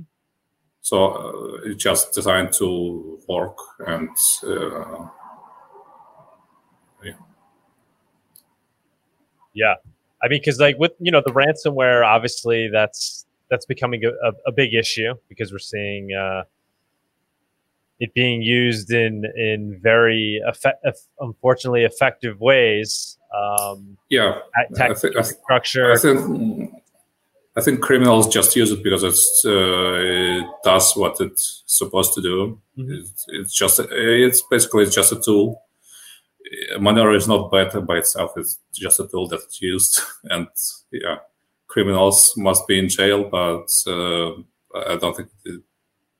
Speaker 3: So uh, it's just designed to work and uh,
Speaker 2: Yeah, I mean, because like with you know the ransomware, obviously that's that's becoming a, a, big issue because we're seeing uh, it being used in in very effe- eff- unfortunately effective ways. Um,
Speaker 3: yeah, I thi- I
Speaker 2: structure.
Speaker 3: I think I think criminals just use it because it's uh, it does what it's supposed to do.
Speaker 2: Mhm.
Speaker 3: It's, it's just it's basically just a tool. Monero is not bad by itself. It's just a tool that's used, and yeah, criminals must be in jail. But uh, I don't think it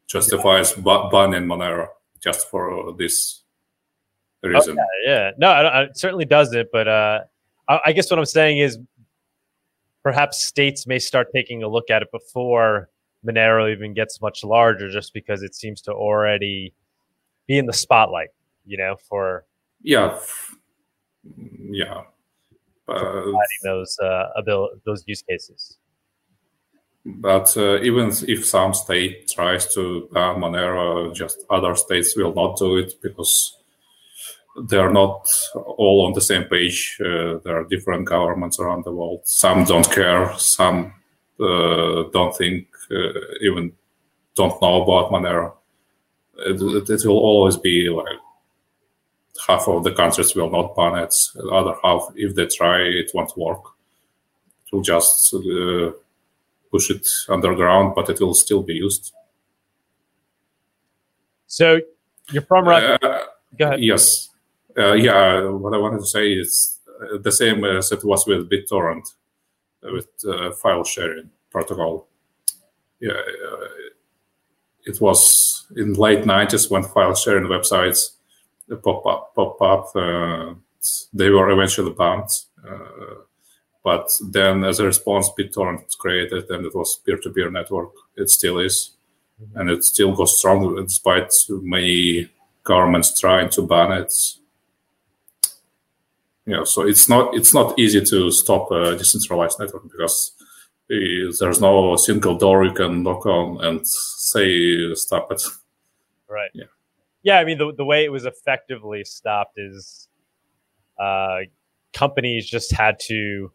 Speaker 3: justifies ba- banning Monero just for this reason.
Speaker 2: yeah, no, I, it certainly doesn't. But uh, I, I guess what I'm saying is perhaps states may start taking a look at it before Monero even gets much larger, just because it seems to already be in the spotlight. You know, for
Speaker 3: Yeah, yeah. Uh,
Speaker 2: providing those uh, abil- those use cases.
Speaker 3: But uh, even if some state tries to ban Monero, just other states will not do it because they are not all on the same page. Uh, there are different governments around the world. Some don't care. Some uh, don't think, uh, even don't know about Monero. It, it will always be like half of the countries will not ban it. The other half, if they try, it won't work. It will just uh, push it underground, but it will still be used.
Speaker 2: So you're from Russia.
Speaker 3: Uh,
Speaker 2: Go ahead.
Speaker 3: yes. Uh, yeah, what I wanted to say is uh, the same as it was with BitTorrent, uh, with uh, file sharing protocol. Yeah, uh, it was in late 90s when file sharing websites pop up. Pop up uh, they were eventually banned. Uh, but then, as a response, BitTorrent was created, and it was peer-to-peer network. It still is, and it still goes strong despite many governments trying to ban it. Yeah, so it's not it's not easy to stop a decentralized network because uh, there's no single door you can knock on and say stop it.
Speaker 2: Right.
Speaker 3: Yeah.
Speaker 2: Yeah. I mean, the, the way it was effectively stopped is uh, companies just had to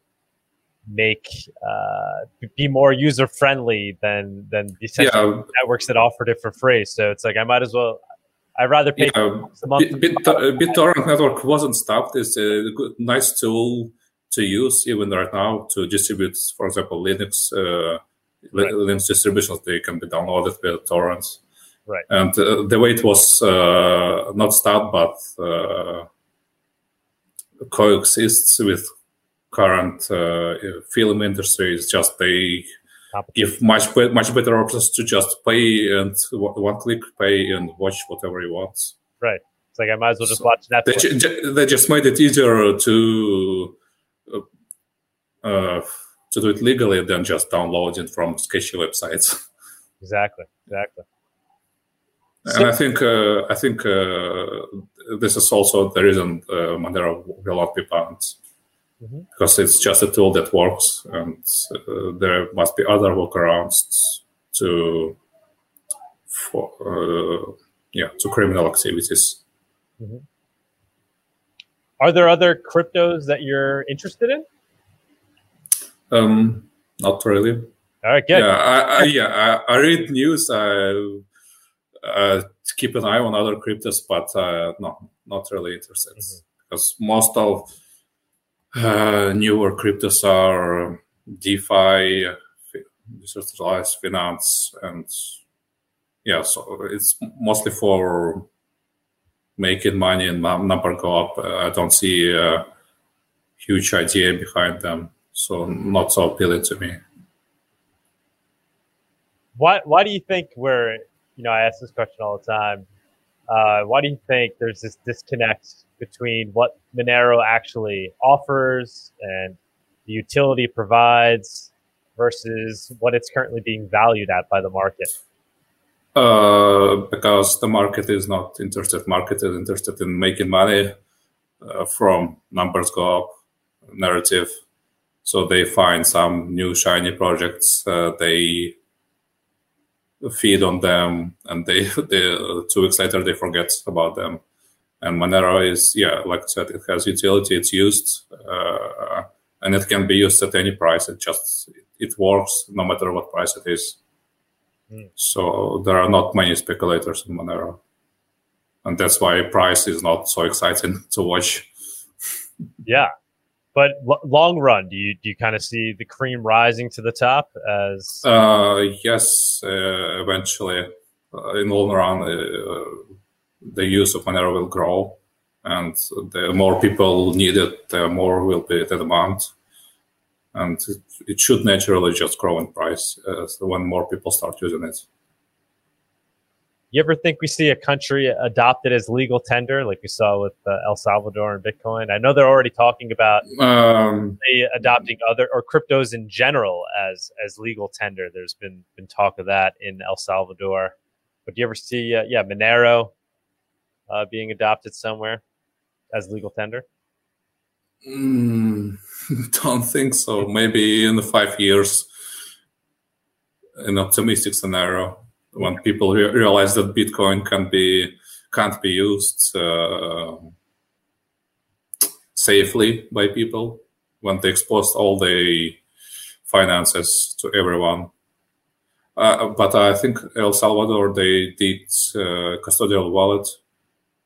Speaker 2: make uh, be more user friendly than than
Speaker 3: Yeah,
Speaker 2: networks that offered it for free. So it's like I might as well. I'd rather pay
Speaker 3: yeah.
Speaker 2: month.
Speaker 3: Bit, Bit, uh, BitTorrent network wasn't stopped. It's a good, nice tool to use even right now to distribute, for example, Linux. Uh,
Speaker 2: Right.
Speaker 3: Linux distributions they can be downloaded via torrents.
Speaker 2: Right.
Speaker 3: And uh, the way it was uh, not stopped, but uh, coexists with current uh, film industry is just they give much be- much better options to just pay and w- one click pay and watch whatever you want.
Speaker 2: Right. It's like I might as well just
Speaker 3: So
Speaker 2: watch
Speaker 3: They,
Speaker 2: Netflix.
Speaker 3: ju- ju- they just made it easier to uh, uh, to do it legally than just downloading from sketchy websites.
Speaker 2: Exactly. Exactly.
Speaker 3: And I think uh, I think uh, this is also the reason uh, Monero will not be banned mm-hmm. because it's just a tool that works, and uh, there must be other workarounds to for uh, yeah to criminal activities. Mm-hmm.
Speaker 2: Are there other cryptos that you're interested in?
Speaker 3: Um, not really.
Speaker 2: All right, good.
Speaker 3: Yeah, I, I yeah, I, I, read news. I uh, keep an eye on other cryptos, but uh, no, not really interested mm-hmm. because most of uh, newer cryptos are DeFi, decentralized finance, and yeah, so it's mostly for making money and number go up. I don't see a huge idea behind them, so not so appealing to me.
Speaker 2: Why? Why do you think we're? You know, I ask this question all the time. Uh, why do you think there's this disconnect between what Monero actually offers and the utility provides versus what it's currently being valued at by the market?
Speaker 3: Uh, because the market is not interested. Market is interested in making money uh, from numbers go up narrative. So they find some new shiny projects. Uh, they feed on them, and they, they two weeks later they forget about them. And Monero is, yeah, like I said, it has utility. It's used, uh, and it can be used at any price. It just it works no matter what price it is. Mm. So there are not many speculators in Monero, and that's why price is not so exciting to watch.
Speaker 2: Yeah, but l- long run, do you do you kind of see the cream rising to the top as?
Speaker 3: Uh, yes, uh, eventually, uh, in long run, uh, the use of Monero will grow, and the more people need it, the more will be the demand, and it, it should naturally just grow in price uh, when more people start using it.
Speaker 2: You ever think we see a country adopted as legal tender, like we saw with uh, El Salvador and Bitcoin? I know they're already talking about um, adopting other or cryptos in general as as legal tender. There's been been talk of that in El Salvador. But do you ever see, uh, yeah, Monero uh, being adopted somewhere as legal tender?
Speaker 3: Mm, don't think so. Maybe in the five years, an optimistic scenario when people re- realize that Bitcoin can be can't be used uh, safely by people when they expose all the finances to everyone. Uh, but I think El Salvador they did uh, custodial wallet,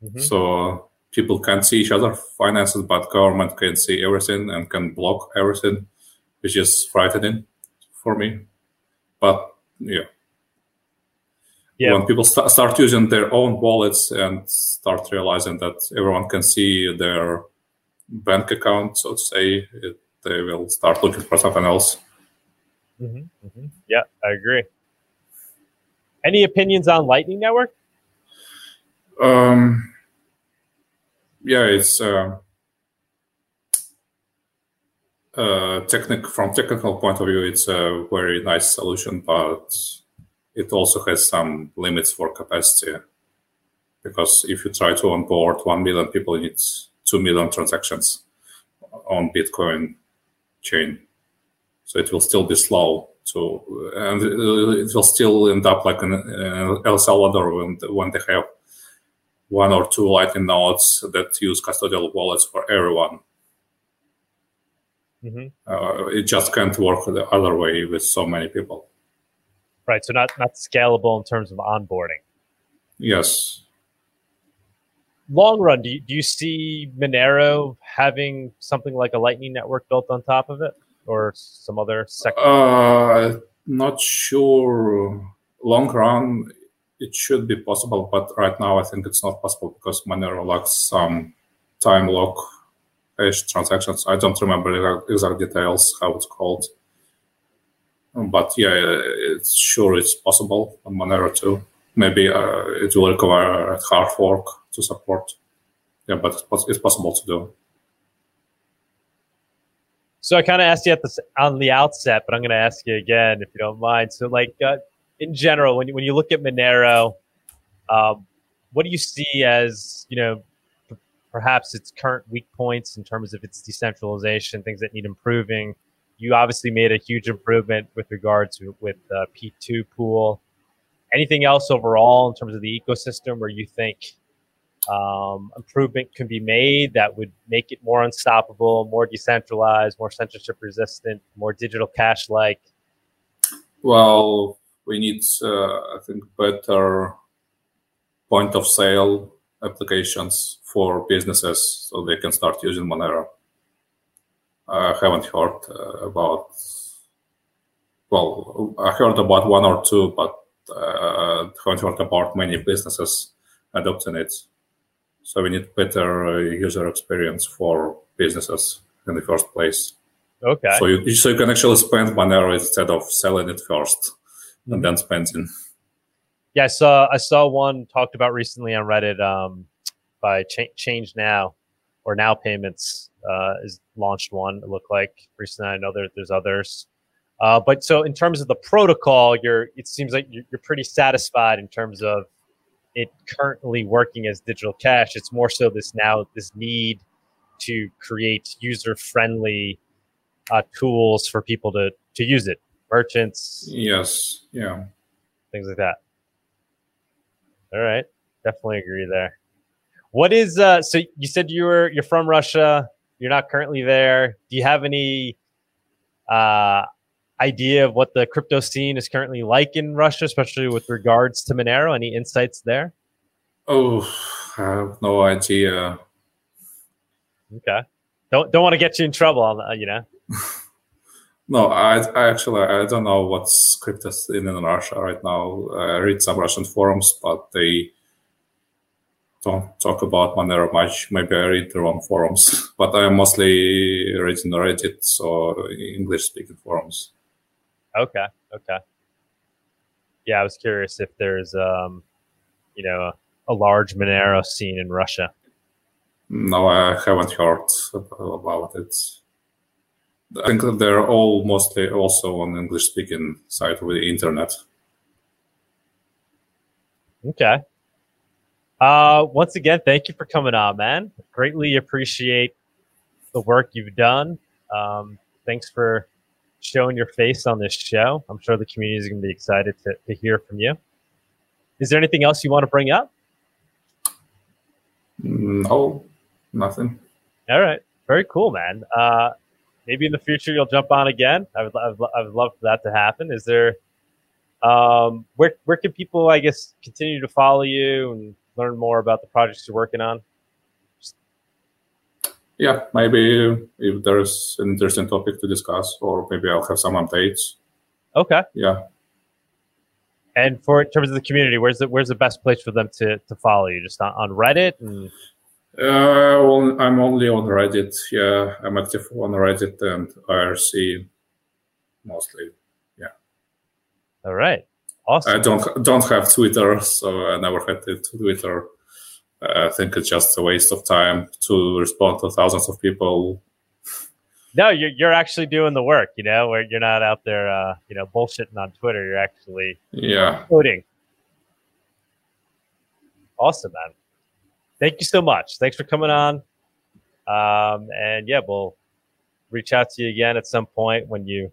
Speaker 3: mm-hmm. so people can't see each other finances, but government can see everything and can block everything, which is frightening for me. But yeah, yeah. when people st- start using their own wallets and start realizing that everyone can see their bank account, so to say, it, they will start looking for something else.
Speaker 2: Mm-hmm, mm-hmm. Yeah, I agree. Any opinions on Lightning Network?
Speaker 3: Um, yeah, it's uh, uh, technic from technical point of view, it's a very nice solution, but it also has some limits for capacity because if you try to onboard 1 million people, it's 2 million transactions on Bitcoin chain. So it will still be slow to, and it will still end up like in El Salvador when, when they have one or two Lightning nodes that use custodial wallets for everyone. Mm-hmm. Uh, it just can't work the other way with so many people.
Speaker 2: Right. So not not scalable in terms of onboarding.
Speaker 3: Yes.
Speaker 2: Long run, do you, do you see Monero having something like a Lightning network built on top of it, or some other sector?
Speaker 3: Uh, not sure. Long run, it should be possible, but right now I think it's not possible because Monero lacks some time lock hash transactions. I don't remember exact details how it's called. But yeah, it's sure it's possible on Monero too. Maybe uh, it will require hard fork to support. Yeah, but it's, it's possible to do.
Speaker 2: So I kind of asked you at the on the outset, but I'm going to ask you again if you don't mind. So, like, uh, in general, when you, when you look at Monero, um, what do you see as you know p- perhaps its current weak points in terms of its decentralization, things that need improving? You obviously made a huge improvement with regards to with uh, P2 pool. Anything else overall in terms of the ecosystem where you think um, improvement can be made that would make it more unstoppable, more decentralized, more censorship resistant, more digital cash like?
Speaker 3: Well, we need, uh, I think, better point of sale applications for businesses so they can start using Monero. I haven't heard uh, about, well, I heard about one or two, but uh, haven't heard about many businesses adopting it. So we need better uh, user experience for businesses in the first place.
Speaker 2: Okay.
Speaker 3: So you, so you can actually spend Monero instead of selling it 1st
Speaker 2: Mm-hmm.
Speaker 3: and then spending.
Speaker 2: Yeah, I saw I saw one talked about recently on Reddit um, by Ch- Change Now or NOWPayments uh, is launched one. It looked like recently. I know there, there's others, uh, but so in terms of the protocol, you're it seems like you're, you're pretty satisfied in terms of it currently working as digital cash. It's more so this now this need to create user friendly uh, tools for people to to use it, merchants,
Speaker 3: Yes, yeah.
Speaker 2: things like that. All right, definitely agree there. What is uh? So you said you were you're from Russia. You're not currently there. Do you have any uh idea of what the crypto scene is currently like in Russia, especially with regards to Monero? Any insights there?
Speaker 3: Oh, I have no idea.
Speaker 2: Okay. Don't don't want to get you in trouble on that, you know.
Speaker 3: No, I, I actually I don't know what's crypto in in Russia right now. I read some Russian forums, but they don't talk about Monero much. Maybe I read the wrong forums, but I am mostly reading Reddit, so English speaking forums.
Speaker 2: Okay. Okay. Yeah, I was curious if there's um, you know, a, a large Monero scene in Russia.
Speaker 3: No, I haven't heard about it. I think they're all mostly also on English speaking side of the internet.
Speaker 2: Okay. Uh, once again, thank you for coming on, man. Greatly appreciate the work you've done. Um, thanks for showing your face on this show. I'm sure the community is going to be excited to, to hear from you. Is there anything else you want to bring up?
Speaker 3: No, nothing.
Speaker 2: All right. Very cool, man. Uh, maybe in the future you'll jump on again. I would, I would, I would love for that to happen. Is there, um, where, where can people, I guess, continue to follow you and learn more about the projects you're working on?
Speaker 3: Yeah, maybe if there's an interesting topic to discuss, or maybe I'll have some updates.
Speaker 2: Okay.
Speaker 3: Yeah.
Speaker 2: And for in terms of the community, where's the where's the best place for them to, to follow you? Just on, on Reddit and
Speaker 3: Uh, well, I'm only on Reddit. Yeah, I'm active on Reddit and IRC mostly. Yeah.
Speaker 2: All right, awesome.
Speaker 3: I don't don't have Twitter, so I never had it Twitter. I think it's just a waste of time to respond to thousands of people.
Speaker 2: no, you're you're actually doing the work. You know, where you're not out there, uh, you know, bullshitting on Twitter. You're actually
Speaker 3: Yeah,
Speaker 2: coding. Awesome, man. Thank you so much. Thanks for coming on. Um, and yeah, we'll reach out to you again at some point when you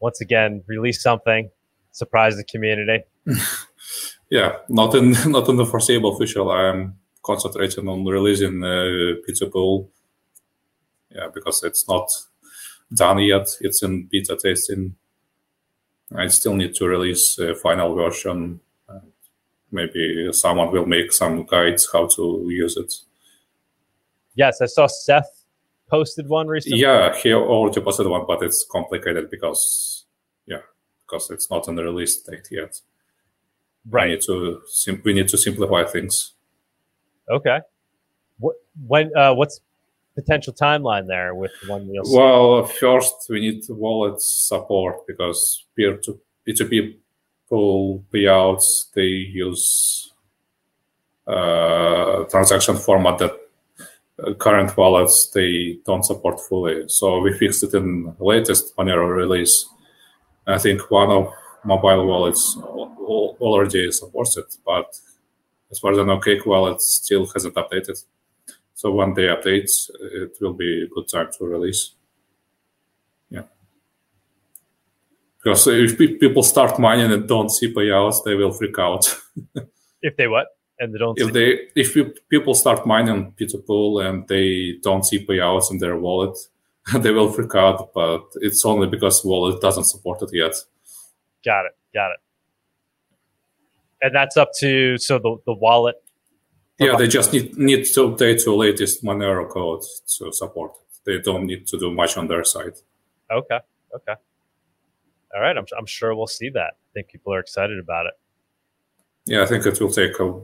Speaker 2: once again release something, surprise the community.
Speaker 3: yeah. Not in not in the foreseeable future. I am concentrating on releasing uh, P2Pool. Yeah, because it's not done yet. It's in beta testing. I still need to release a final version. Maybe someone will make some guides how to use it.
Speaker 2: Yes, I saw Seth posted one recently.
Speaker 3: Yeah, he already posted one, but it's complicated because, yeah, because it's not in the release date yet.
Speaker 2: Right.
Speaker 3: need to sim- we need to simplify things.
Speaker 2: Okay. What when uh what's potential timeline there with one wheel?
Speaker 3: Well, first we need wallet support because peer to P2P pool payouts they use uh, transaction format that uh, current wallets they don't support fully. So we fixed it in latest Monero release. I think one of mobile wallets already supports it, but as far as I know, Cake Wallet still hasn't updated. So when they update, it will be a good time to release. Yeah. Because if people start mining and don't see payouts, they will freak out.
Speaker 2: if they what? And they don't.
Speaker 3: If they if people start mining P2Pool and they don't see payouts in their wallet, they will freak out. But it's only because wallet doesn't support it yet.
Speaker 2: Got it. Got it. And that's up to so the the wallet.
Speaker 3: Yeah, they just need need to update to latest Monero code to support it. They don't need to do much on their side.
Speaker 2: Okay. Okay. All right. I'm I'm sure we'll see that. I think people are excited about it.
Speaker 3: Yeah, I think it will take a,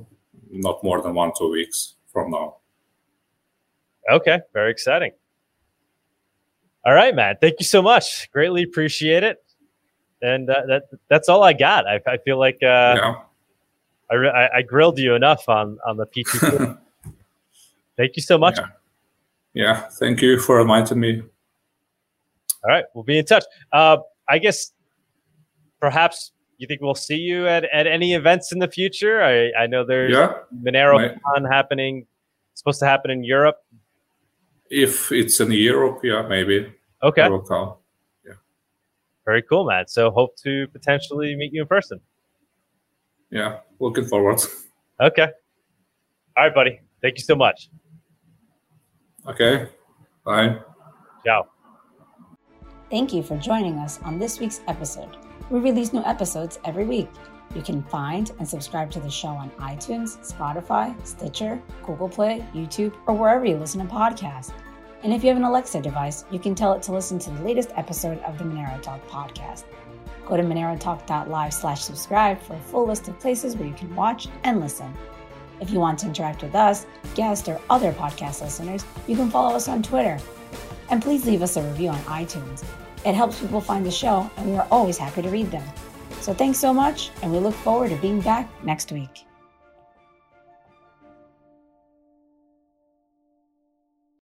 Speaker 3: not more than one two weeks from now.
Speaker 2: Okay. Very exciting. All right, Matt. Thank you so much. Greatly appreciate it. And uh, that that's all I got. I, I feel like uh, yeah. I, I, I grilled you enough on on the PT. thank you so much.
Speaker 3: Yeah. yeah. Thank you for reminding me.
Speaker 2: All right, we'll be in touch. Uh, I guess perhaps you think we'll see you at, at any events in the future? I, I know there's yeah, MoneroKon happening, supposed to happen in Europe.
Speaker 3: If it's in Europe, yeah, maybe.
Speaker 2: Okay.
Speaker 3: I will come. Yeah.
Speaker 2: Very cool, Matt. So hope to potentially meet you in person.
Speaker 3: Yeah, looking forward.
Speaker 2: Okay. All right, buddy. Thank you so much.
Speaker 3: Okay. Bye.
Speaker 2: Ciao.
Speaker 1: Thank you for joining us on this week's episode. We release new episodes every week. You can find and subscribe to the show on iTunes, Spotify, Stitcher, Google Play, YouTube, or wherever you listen to podcasts. And if you have an Alexa device, you can tell it to listen to the latest episode of the Monero Talk podcast. Go to monerotalk.live slash subscribe for a full list of places where you can watch and listen. If you want to interact with us, guests, or other podcast listeners, you can follow us on Twitter. And please leave us a review on iTunes. It helps people find the show, and we are always happy to read them. So thanks so much, and we look forward to being back next week.